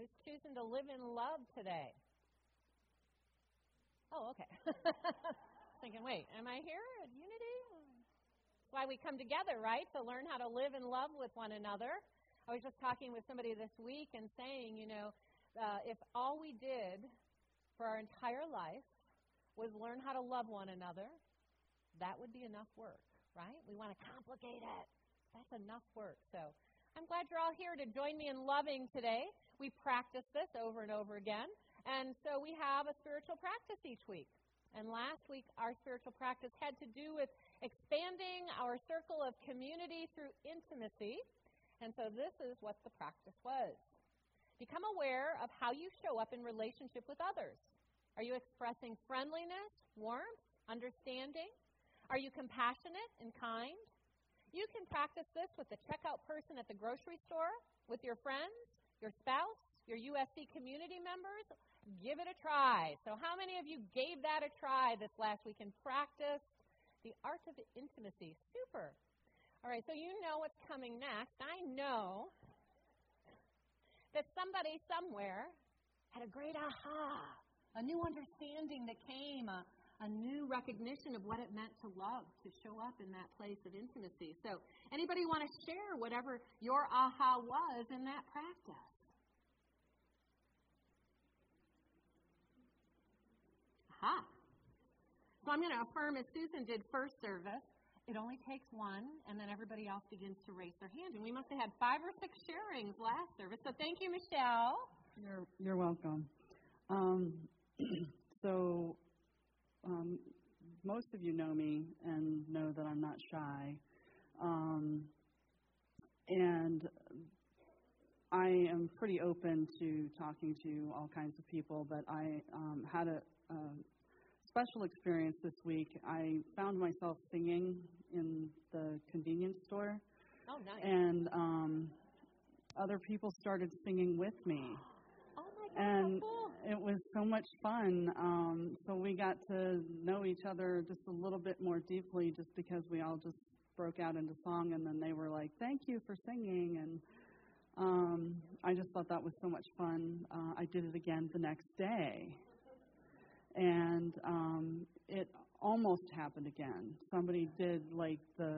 Who's choosing to live in love today? Oh, okay. Thinking, wait, am I here at Unity? Why we come together, right? To learn how to live in love with one another. I was just talking with somebody this week and saying, you know, uh, if all we did for our entire life was learn how to love one another, that would be enough work, right? We want to complicate it. That's enough work. So I'm glad you're all here to join me in loving today. We practice this over and over again. And so we have a spiritual practice each week. And last week, our spiritual practice had to do with expanding our circle of community through intimacy. And so this is what the practice was. Become aware of how you show up in relationship with others. Are you expressing friendliness, warmth, understanding? Are you compassionate and kind? You can practice this with the checkout person at the grocery store, with your friends, your spouse, your USC community members. Give it a try. So, how many of you gave that a try this last week and practiced the art of intimacy? Super. All right, so you know what's coming next. I know that somebody somewhere had a great aha, a new understanding that came, a, a new recognition of what it meant to love, to show up in that place of intimacy. So, anybody want to share whatever your aha was in that practice? Aha. So I'm going to affirm as Susan did first service it only takes one, and then everybody else begins to raise their hand. And we must have had five or six sharings last service. So thank you, Michelle. You're you're welcome. Um, so most of you know me and know that I'm not shy, um, and I am pretty open to talking to all kinds of people. But I um, had a, a special experience this week. I found myself singing in the convenience store. Oh, nice. And um, other people started singing with me. And it was so much fun. Um, so we got to know each other just a little bit more deeply just because we all just broke out into song and then they were like, thank you for singing. And um, I just thought that was so much fun. Uh, I did it again the next day and um, it almost happened again. Somebody did like the,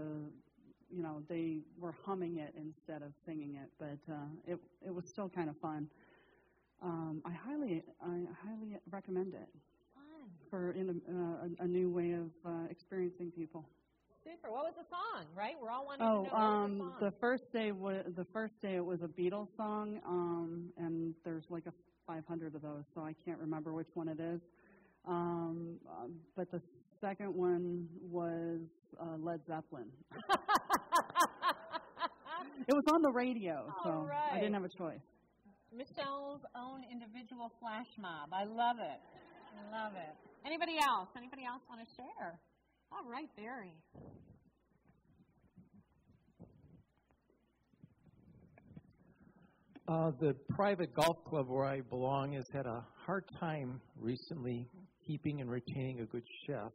you know, they were humming it instead of singing it, but uh, it it was still kind of fun. Um, I highly I highly recommend it Fun. for in a, uh, a new way of uh, experiencing people. Super. What was the song? Right? We're all wanting Oh, to know. What um, was the first day was the first day it was a Beatles song, um, and there's like a 500 of those, so I can't remember which one it is. Um, uh, but the second one was uh, Led Zeppelin. It was on the radio, so right. I didn't have a choice. Michelle's own individual flash mob. I love it. I love it. Anybody else? Anybody else want to share? All right, Barry. Uh, the private golf club where I belong has had a hard time recently keeping and retaining a good chef.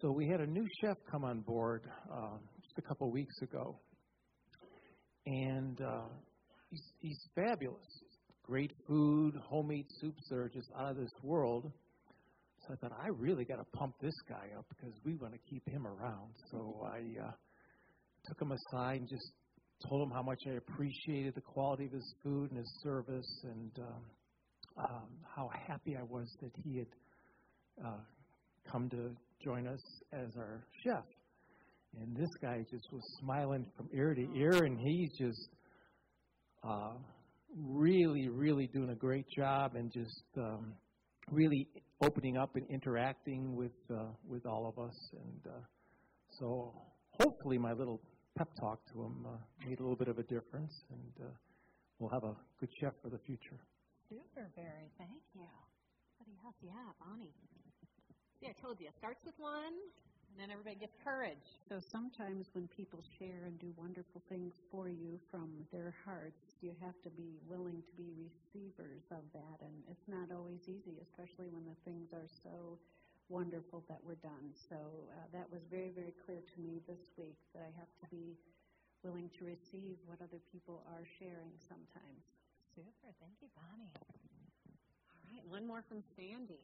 So we had a new chef come on board uh, just a couple weeks ago, and uh, he's, he's fabulous. Great food, homemade soups that are just out of this world. So I thought I really got to pump this guy up because we want to keep him around. So I uh, took him aside and just told him how much I appreciated the quality of his food and his service, and um, um, how happy I was that he had uh, come to join us as our chef. And this guy just was smiling from ear to ear, and he's just uh, really, really doing a great job, and just um, really opening up and interacting with uh, with all of us. And uh, so, hopefully, my little pep talk to him uh, made a little bit of a difference, and uh, we'll have a good chef for the future. Super, Barry. Thank you. Anybody else? Yeah, Bonnie. See, I told you. It starts with one, and then everybody gets courage. So sometimes when people share and do wonderful things for you from their hearts, you have to be willing to be receivers of that. And it's not always easy, especially when the things are so wonderful that were done. So uh, that was very, very clear to me this week that I have to be willing to receive what other people are sharing sometimes. Super. Thank you, Bonnie. All right, one more from Sandy.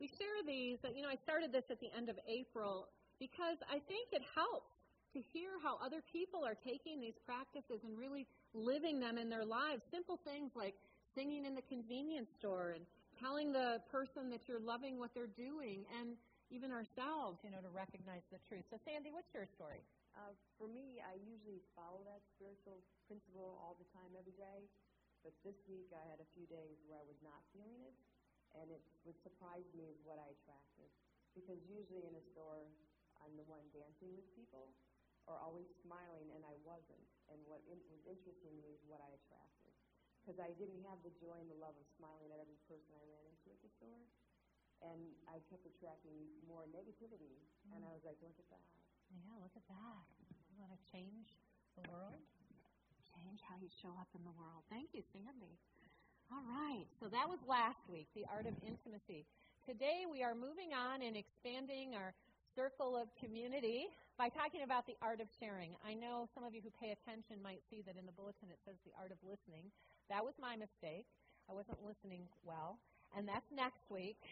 We share these, you know, I started this at the end of April because I think it helps to hear how other people are taking these practices and really living them in their lives. Simple things like singing in the convenience store and telling the person that you're loving what they're doing and even ourselves, you know, to recognize the truth. So, Sandy, what's your story? Uh, for me, I usually follow that spiritual principle all the time, every day. But this week, I had a few days where I was not feeling it, and it would surprise me is what I attracted. Because usually in a store, I'm the one dancing with people, or always smiling, and I wasn't. And what in, was interesting to me is what I attracted. Because I didn't have the joy and the love of smiling at every person I ran into at the store and I kept attracting more negativity. Mm. And I was like, look at that. Yeah, look at that. You want to change the world? Change how you show up in the world. Thank you, Sandy. All right, so that was last week, the art of intimacy. Today we are moving on and expanding our circle of community by talking about the art of sharing. I know some of you who pay attention might see that in the bulletin it says the art of listening. That was my mistake. I wasn't listening well. And that's next week.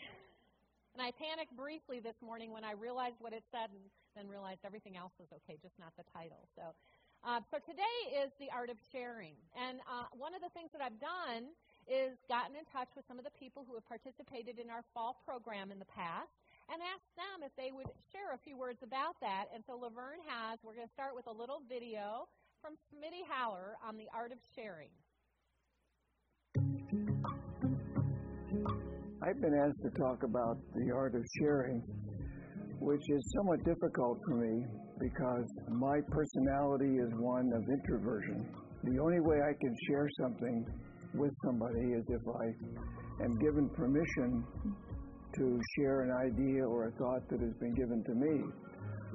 And I panicked briefly this morning when I realized what it said and then realized everything else was okay, just not the title. So, uh, so today is the art of sharing. And uh, one of the things that I've done is gotten in touch with some of the people who have participated in our fall program in the past and asked them if they would share a few words about that. And so Laverne has, we're going to start with a little video from Smitty Haller on the art of sharing. I've been asked to talk about the art of sharing, which is somewhat difficult for me because my personality is one of introversion. The only way I can share something with somebody is if I am given permission to share an idea or a thought that has been given to me.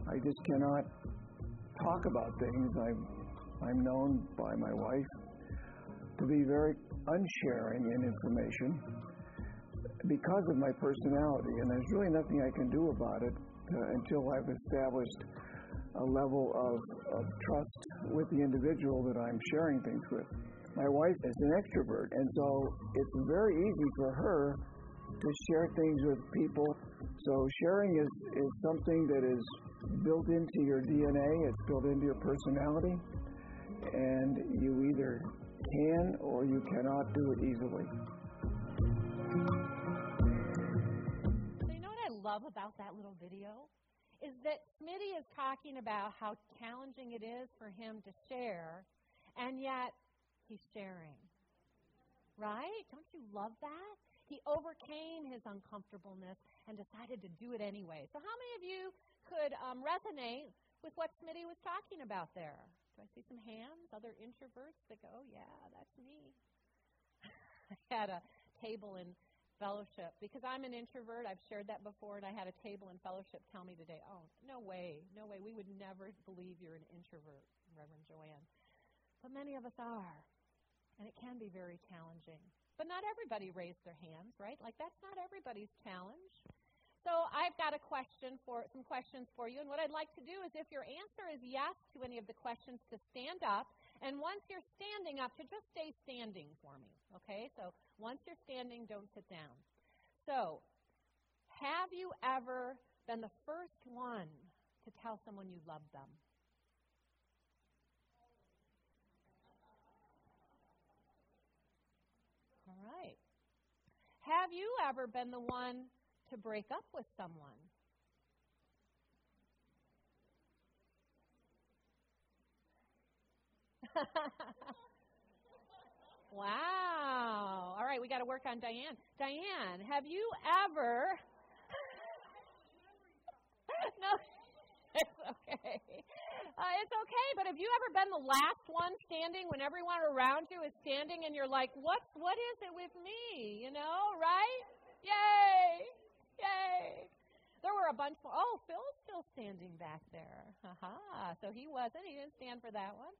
I just cannot talk about things. I'm, I'm known by my wife to be very unsharing in information because of my personality, and there's really nothing I can do about it uh, until I've established a level of, of trust with the individual that I'm sharing things with. My wife is an extrovert, and so it's very easy for her to share things with people. So sharing is, is something that is built into your DNA, it's built into your personality, and you either can or you cannot do it easily. You know what I love about that little video is that Smitty is talking about how challenging it is for him to share, and yet he's sharing. Right? Don't you love that? He overcame his uncomfortableness and decided to do it anyway. So, how many of you could um, resonate with what Smitty was talking about there? Do I see some hands? Other introverts that go, oh, yeah, that's me. I had a table in fellowship because I'm an introvert. I've shared that before, and I had a table in fellowship tell me today, oh, no way, no way. We would never believe you're an introvert, Reverend Joanne. But many of us are, and it can be very challenging. But not everybody raised their hands, right? Like, that's not everybody's challenge. So I've got a question for some questions for you, and what I'd like to do is, if your answer is yes to any of the questions, to stand up and once you're standing up, to just stay standing for me. Okay? So once you're standing, don't sit down. So, have you ever been the first one to tell someone you love them? All right. Have you ever been the one to break up with someone? wow. All right, we got to work on Diane. Diane, have you ever. no. Uh, it's okay, but have you ever been the last one standing when everyone around you is standing and you're like, what, what is it with me? You know, right? Yay! Yay! There were a bunch of, oh, Phil's still standing back there. Aha. So he wasn't. He didn't stand for that one.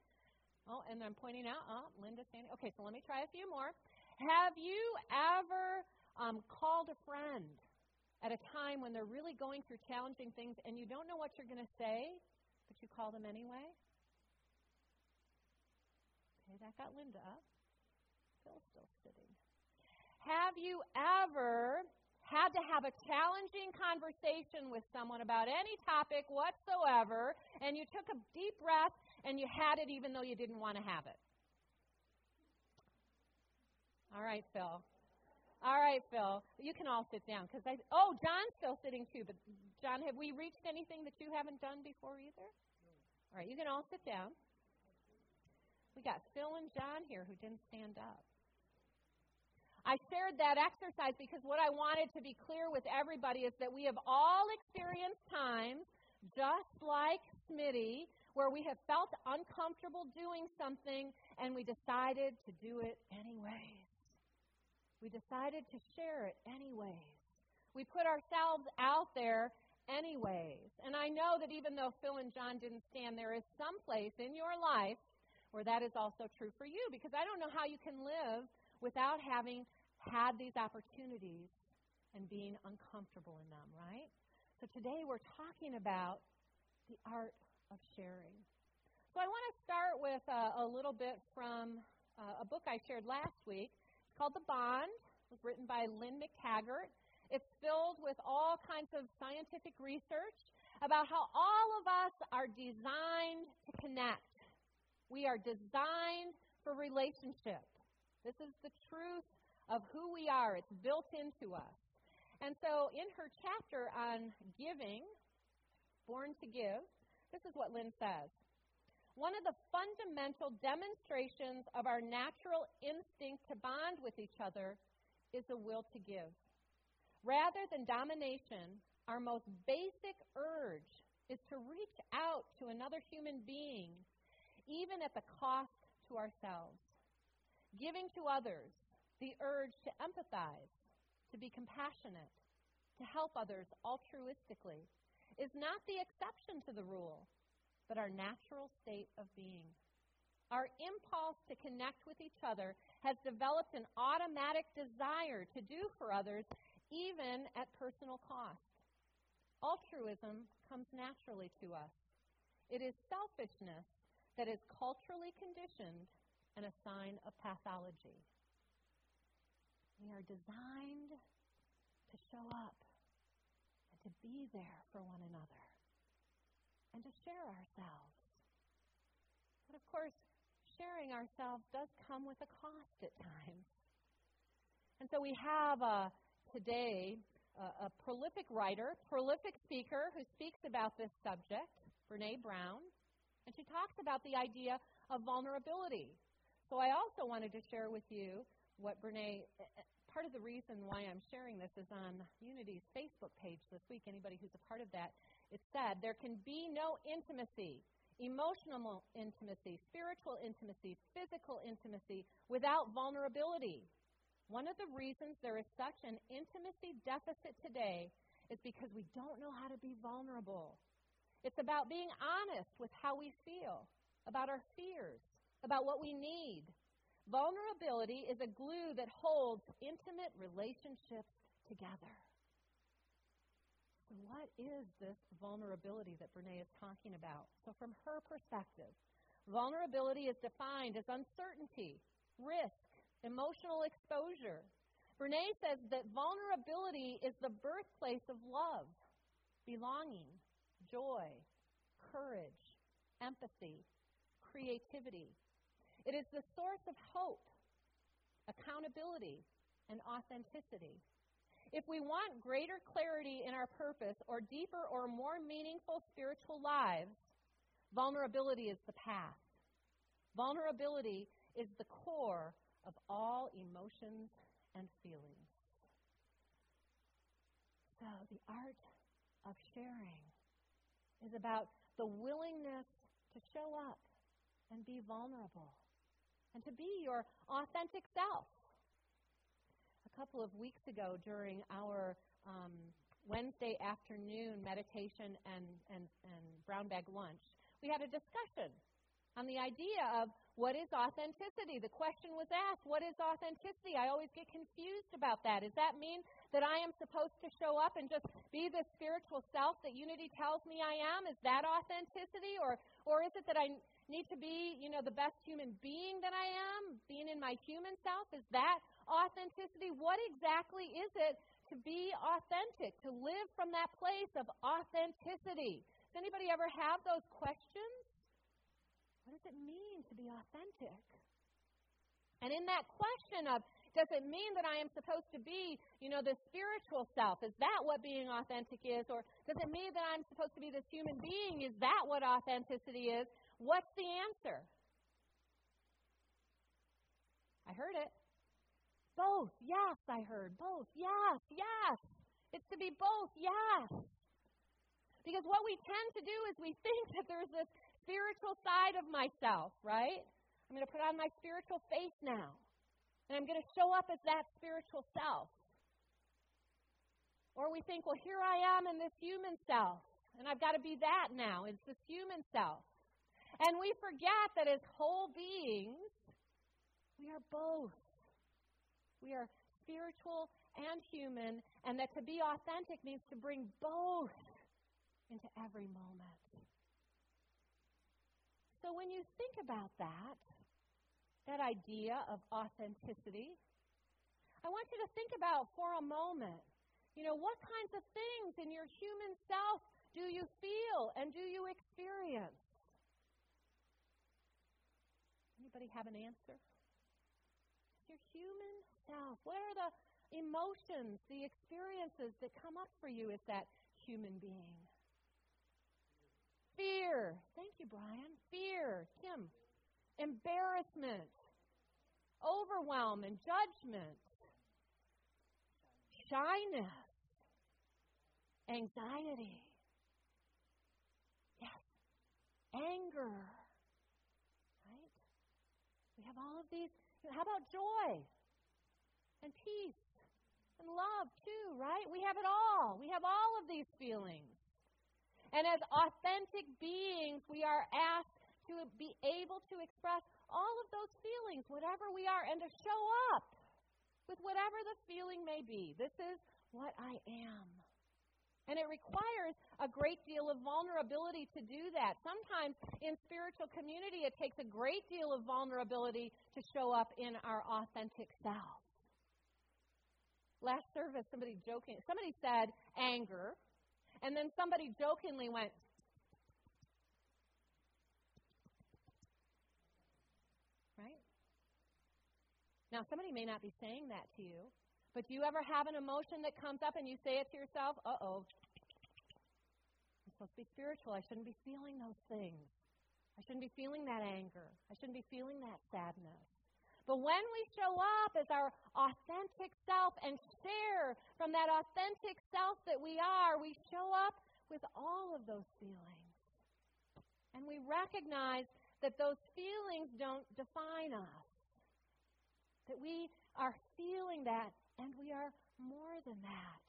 Oh, and I'm pointing out, oh, Linda standing. Okay, so let me try a few more. Have you ever um, called a friend at a time when they're really going through challenging things and you don't know what you're going to say, but you call them anyway? Okay, that got Linda up. Phil's still sitting. Have you ever had to have a challenging conversation with someone about any topic whatsoever, and you took a deep breath and you had it even though you didn't want to have it? All right, Phil. All right, Phil. You can all sit down because I. Oh, John's still sitting too. But John, have we reached anything that you haven't done before either? All right, you can all sit down. We got Phil and John here who didn't stand up. I shared that exercise because what I wanted to be clear with everybody is that we have all experienced times, just like Smitty, where we have felt uncomfortable doing something and we decided to do it anyways. We decided to share it anyways. We put ourselves out there anyways. And I know that even though Phil and John didn't stand, there is some place in your life where that is also true for you because I don't know how you can live without having had these opportunities and being uncomfortable in them, right? So today we're talking about the art of sharing. So I want to start with a, a little bit from uh, a book I shared last week it's called The Bond. It was written by Lynne McTaggart. It's filled with all kinds of scientific research about how all of us are designed to connect. We are designed for relationship. This is the truth of who we are. It's built into us. And so, in her chapter on giving, Born to Give, this is what Lynne says. One of the fundamental demonstrations of our natural instinct to bond with each other is the will to give. Rather than domination, our most basic urge is to reach out to another human being, even at the cost to ourselves. Giving to others, the urge to empathize, to be compassionate, to help others altruistically, is not the exception to the rule but our natural state of being. Our impulse to connect with each other has developed an automatic desire to do for others, even at personal cost. Altruism comes naturally to us. It is selfishness that is culturally conditioned and a sign of pathology. We are designed to show up and to be there for one another and to share ourselves. But of course, sharing ourselves does come with a cost at times. And so we have uh, today uh, a prolific writer, prolific speaker who speaks about this subject, Brene Brown, and she talks about the idea of vulnerability. So I also wanted to share with you what Brene, uh, uh, part of the reason why I'm sharing this is on Unity's Facebook page this week. Anybody who's a part of that it said, there can be no intimacy, emotional intimacy, spiritual intimacy, physical intimacy, without vulnerability. One of the reasons there is such an intimacy deficit today is because we don't know how to be vulnerable. It's about being honest with how we feel, about our fears, about what we need. Vulnerability is a glue that holds intimate relationships together. What is this vulnerability that Brene is talking about? So, from her perspective, vulnerability is defined as uncertainty, risk, emotional exposure. Brene says that vulnerability is the birthplace of love, belonging, joy, courage, empathy, creativity. It is the source of hope, accountability, and authenticity. If we want greater clarity in our purpose or deeper or more meaningful spiritual lives, vulnerability is the path. Vulnerability is the core of all emotions and feelings. So, the art of sharing is about the willingness to show up and be vulnerable and to be your authentic self couple of weeks ago during our um, Wednesday afternoon meditation and, and, and brown bag lunch, we had a discussion on the idea of what is authenticity? The question was asked, what is authenticity? I always get confused about that. Does that mean that I am supposed to show up and just be the spiritual self that unity tells me I am? Is that authenticity? Or, or is it that I need to be, you know, the best human being that I am, being in my human self? Is that authenticity? What exactly is it to be authentic, to live from that place of authenticity? Does anybody ever have those questions? What does it mean to be authentic? And in that question of, does it mean that I am supposed to be, you know, the spiritual self? Is that what being authentic is? Or does it mean that I'm supposed to be this human being? Is that what authenticity is? What's the answer? I heard it. Both. Yes, I heard. Both. Yes, yes. It's to be both. Yes. Because what we tend to do is we think that there's this spiritual side of myself, right? I'm going to put on my spiritual face now. And I'm going to show up as that spiritual self. Or we think, well, here I am in this human self. And I've got to be that now. It's this human self. And we forget that as whole beings, we are both. We are spiritual and human, and that to be authentic means to bring both into every moment. So when you think about that, that idea of authenticity, I want you to think about for a moment, you know, what kinds of things in your human self do you feel and do you experience? Anybody have an answer? Your human self. What are the emotions, the experiences that come up for you as that human being? Fear. Thank you, Brian. Fear. Kim. Embarrassment. Overwhelm and judgment. Shyness. Anxiety. Yes. Anger. Right? We have all of these. How about joy? And peace. And love, too, right? We have it all. We have all of these feelings. And as authentic beings, we are asked to be able to express all of those feelings, whatever we are, and to show up with whatever the feeling may be. This is what I am. And it requires a great deal of vulnerability to do that. Sometimes in spiritual community, it takes a great deal of vulnerability to show up in our authentic self. Last service, somebody joking, somebody said anger, and then somebody jokingly went, right? Now, somebody may not be saying that to you, but do you ever have an emotion that comes up and you say it to yourself, uh oh, I'm supposed to be spiritual. I shouldn't be feeling those things. I shouldn't be feeling that anger. I shouldn't be feeling that sadness. But when we show up as our authentic self and share from that authentic self that we are, we show up with all of those feelings. And we recognize that those feelings don't define us. That we are feeling that and we are more than that.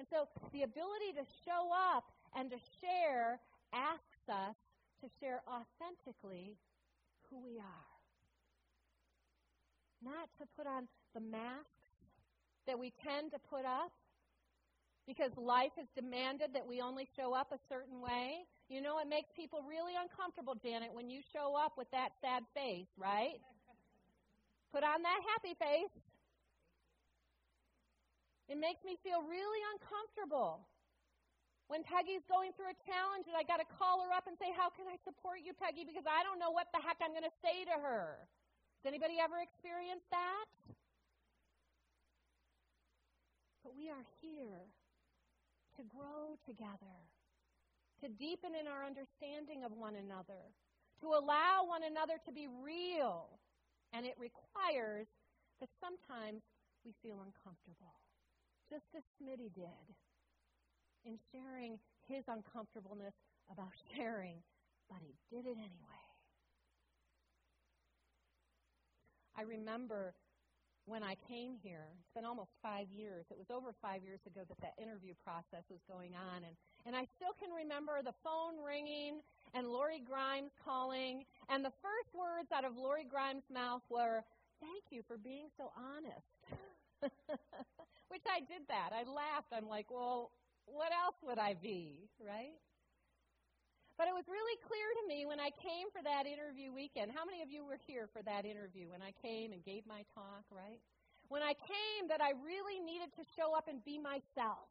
And so the ability to show up and to share asks us to share authentically who we are not to put on the masks that we tend to put up because life has demanded that we only show up a certain way. You know, it makes people really uncomfortable, Janet, when you show up with that sad face, right? Put on that happy face. It makes me feel really uncomfortable. When Peggy's going through a challenge and I got to call her up and say, How can I support you, Peggy? Because I don't know what the heck I'm going to say to her. Has anybody ever experienced that? But we are here to grow together, to deepen in our understanding of one another, to allow one another to be real. And it requires that sometimes we feel uncomfortable, just as Smitty did in sharing his uncomfortableness about sharing, but he did it anyway. I remember when I came here, it's been almost five years. It was over five years ago that that interview process was going on. And, and I still can remember the phone ringing and Lori Grimes calling. And the first words out of Lori Grimes' mouth were, Thank you for being so honest. Which I did that. I laughed. I'm like, Well, what else would I be, right? But it was really clear to me when I came for that interview weekend. How many of you were here for that interview when I came and gave my talk, right? When I came, that I really needed to show up and be myself.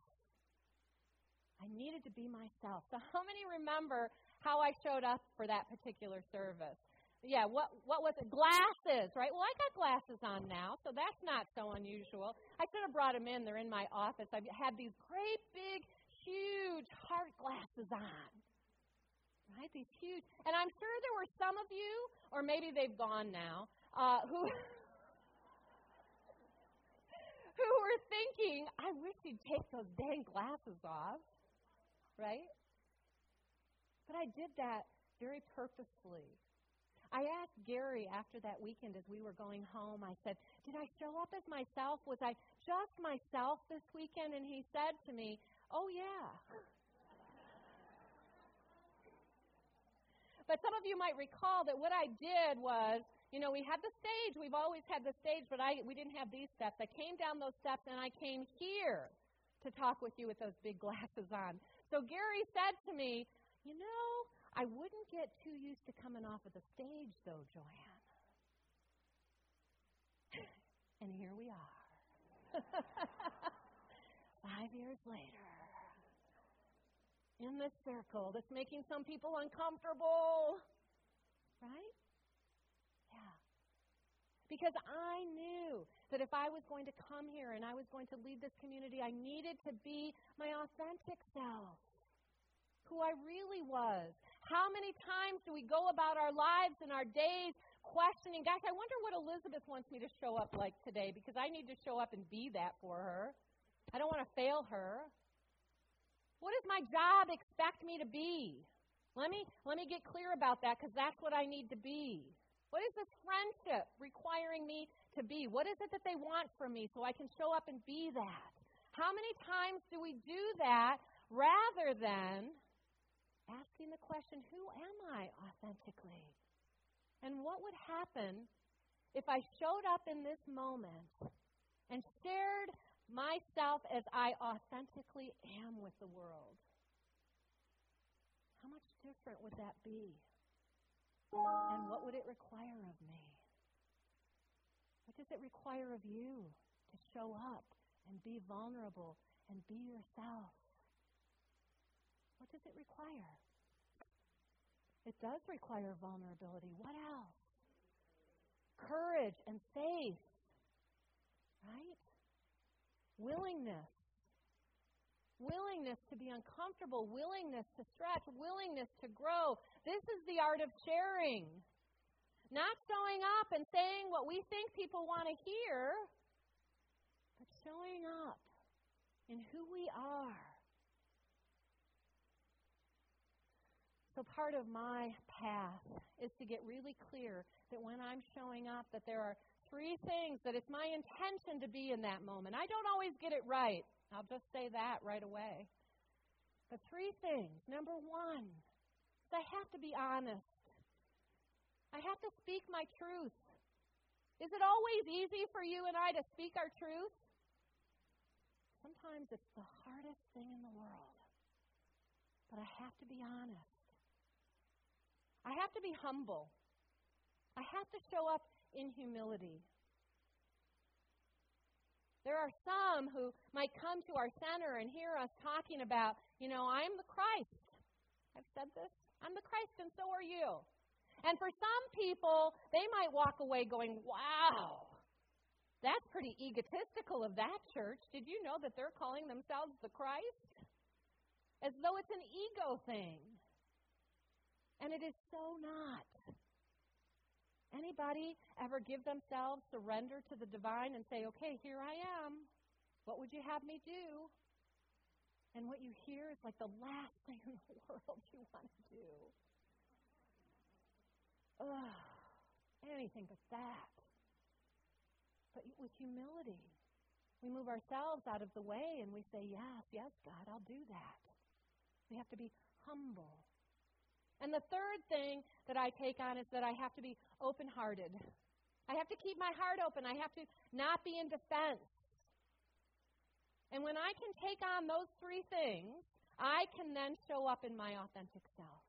I needed to be myself. So, how many remember how I showed up for that particular service? Yeah, what what was it? Glasses, right? Well, I got glasses on now, so that's not so unusual. I should have brought them in. They're in my office. I've had these great big, huge heart glasses on right? These huge, and I'm sure there were some of you, or maybe they've gone now, uh, who who were thinking, "I wish he'd take those dang glasses off," right? But I did that very purposefully. I asked Gary after that weekend as we were going home, I said, Did I show up as myself? Was I just myself this weekend? And he said to me, Oh, yeah. But some of you might recall that what I did was, you know, we had the stage. We've always had the stage, but I we didn't have these steps. I came down those steps and I came here to talk with you with those big glasses on. So Gary said to me, "You know, I wouldn't get too used to coming off of the stage though, Joanne." and here we are. 5 years later in this circle that's making some people uncomfortable. Right? Yeah. Because I knew that if I was going to come here and I was going to lead this community, I needed to be my authentic self, who I really was. How many times do we go about our lives and our days questioning, gosh, I wonder what Elizabeth wants me to show up like today because I need to show up and be that for her. I don't want to fail her. What does my job expect me to be? Let me let me get clear about that because that's what I need to be. What is this friendship requiring me to be? What is it that they want from me so I can show up and be that? How many times do we do that rather than asking the question, who am I authentically? And what would happen if I showed up in this moment and shared myself as I authentically am with the world, how much different would that be? And what would it require of me? What does it require of you to show up and be vulnerable and be yourself? What does it require? It does require vulnerability. What else? Courage and faith. Right? Willingness. Willingness to be uncomfortable, willingness to stretch, willingness to grow. This is the art of sharing. Not showing up and saying what we think people want to hear, but showing up in who we are. So part of my path is to get really clear that when I'm showing up that there are three things that it's my intention to be in that moment. I don't always get it right. I'll just say that right away. But three things. Number one, I have to be honest. I have to speak my truth. Is it always easy for you and I to speak our truth? Sometimes it's the hardest thing in the world. But I have to be honest. I have to be humble. I have to show up in humility. There are some who might come to our center and hear us talking about, you know, I'm the Christ. I've said this. I'm the Christ, and so are you. And for some people, they might walk away going, wow, that's pretty egotistical of that church. Did you know that they're calling themselves the Christ? As though it's an ego thing. And it is so not. Anybody ever give themselves surrender to the divine and say, okay, here I am. What would you have me do? And what you hear is like the last thing in the world you want to do. Ugh, anything but that. But with humility, we move ourselves out of the way and we say, Yes, yes, God, I'll do that. We have to be humble. And the third thing that I take on is that I have to be open hearted. I have to keep my heart open. I have to not be in defense. And when I can take on those three things, I can then show up in my authentic self.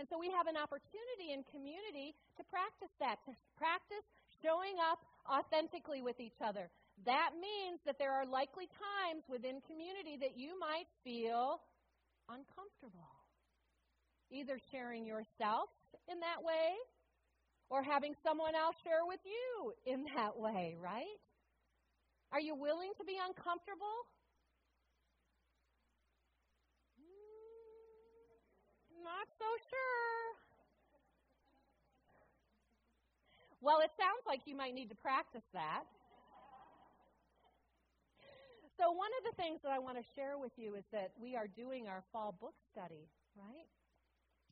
And so we have an opportunity in community to practice that, to practice showing up authentically with each other. That means that there are likely times within community that you might feel uncomfortable. Either sharing yourself in that way or having someone else share with you in that way, right? Are you willing to be uncomfortable? Mm, not so sure. Well, it sounds like you might need to practice that. So, one of the things that I want to share with you is that we are doing our fall book study, right?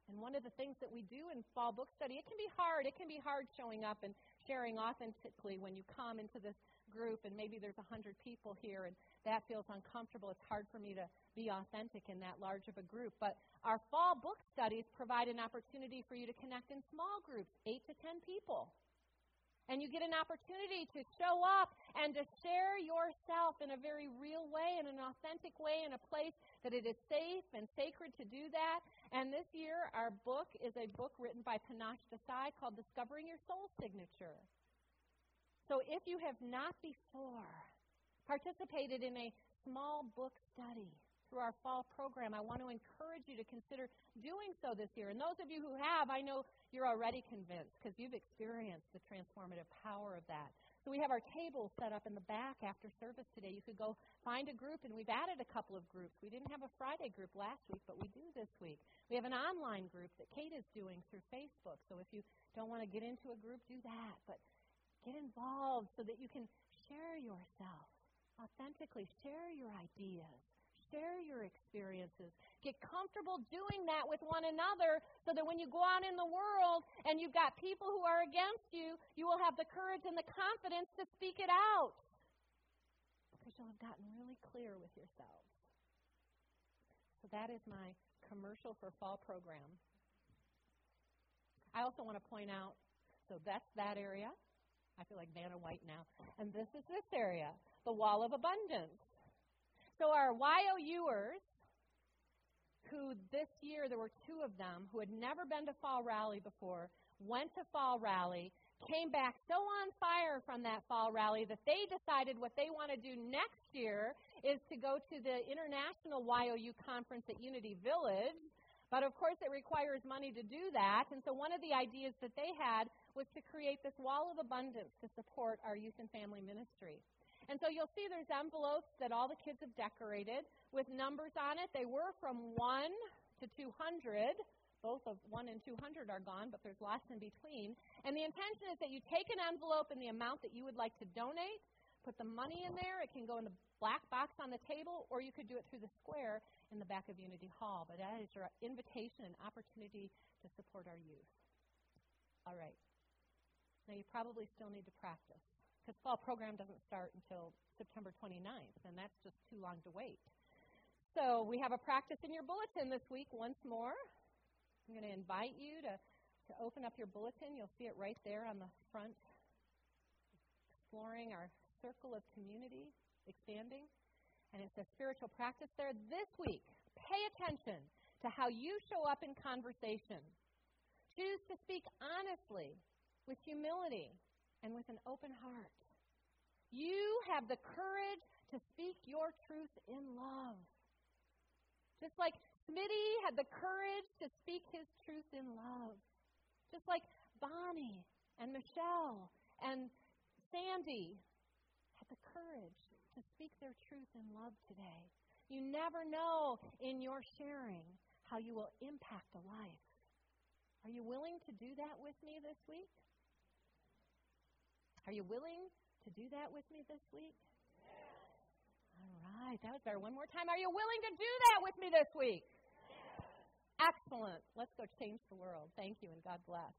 And one of the things that we do in fall book study, it can be hard. It can be hard showing up and sharing authentically when you come into this group and maybe there's a 100 people here and that feels uncomfortable. It's hard for me to be authentic in that large of a group. But our fall book studies provide an opportunity for you to connect in small groups, 8 to 10 people. And you get an opportunity to show up and to share yourself in a very real way, in an authentic way, in a place that it is safe and sacred to do that. And this year, our book is a book written by Panache Desai called Discovering Your Soul Signature. So if you have not before participated in a small book study through our fall program, I want to encourage you to consider doing so this year. And those of you who have, I know you're already convinced because you've experienced the transformative power of that. So we have our table set up in the back after service today. You could go find a group, and we've added a couple of groups. We didn't have a Friday group last week, but we do this week. We have an online group that Kate is doing through Facebook. So if you don't want to get into a group, do that. But Get involved so that you can share yourself authentically, share your ideas, share your experiences. Get comfortable doing that with one another so that when you go out in the world and you've got people who are against you, you will have the courage and the confidence to speak it out. Because you'll have gotten really clear with yourselves. So that is my commercial for fall program. I also want to point out so that's that area. I feel like Vanna White now. And this is this area, the Wall of Abundance. So our YOUers, who this year there were two of them who had never been to Fall Rally before, went to Fall Rally, came back so on fire from that Fall Rally that they decided what they want to do next year is to go to the International YOU Conference at Unity Village but of course, it requires money to do that. And so, one of the ideas that they had was to create this wall of abundance to support our youth and family ministry. And so, you'll see there's envelopes that all the kids have decorated with numbers on it. They were from 1 to 200. Both of 1 and 200 are gone, but there's lots in between. And the intention is that you take an envelope and the amount that you would like to donate, put the money in there. It can go in the black box on the table, or you could do it through the square in the back of Unity Hall. But that is your invitation and opportunity to support our youth. All right. Now, you probably still need to practice because fall program doesn't start until September 29th, and that's just too long to wait. So, we have a practice in your bulletin this week once more. I'm going to invite you to, to open up your bulletin. You'll see it right there on the front, exploring our circle of community expanding. And it says spiritual practice there. This week, pay attention to how you show up in conversation. Choose to speak honestly, with humility, and with an open heart. You have the courage to speak your truth in love. Just like Smitty had the courage to speak his truth in love. Just like Bonnie and Michelle and Sandy had the courage to speak their truth in love today. You never know in your sharing how you will impact a life. Are you willing to do that with me this week? Are you willing to do that with me this week? All right, that was better. One more time. Are you willing to do that with me this week? Excellent. Let's go change the world. Thank you and God bless.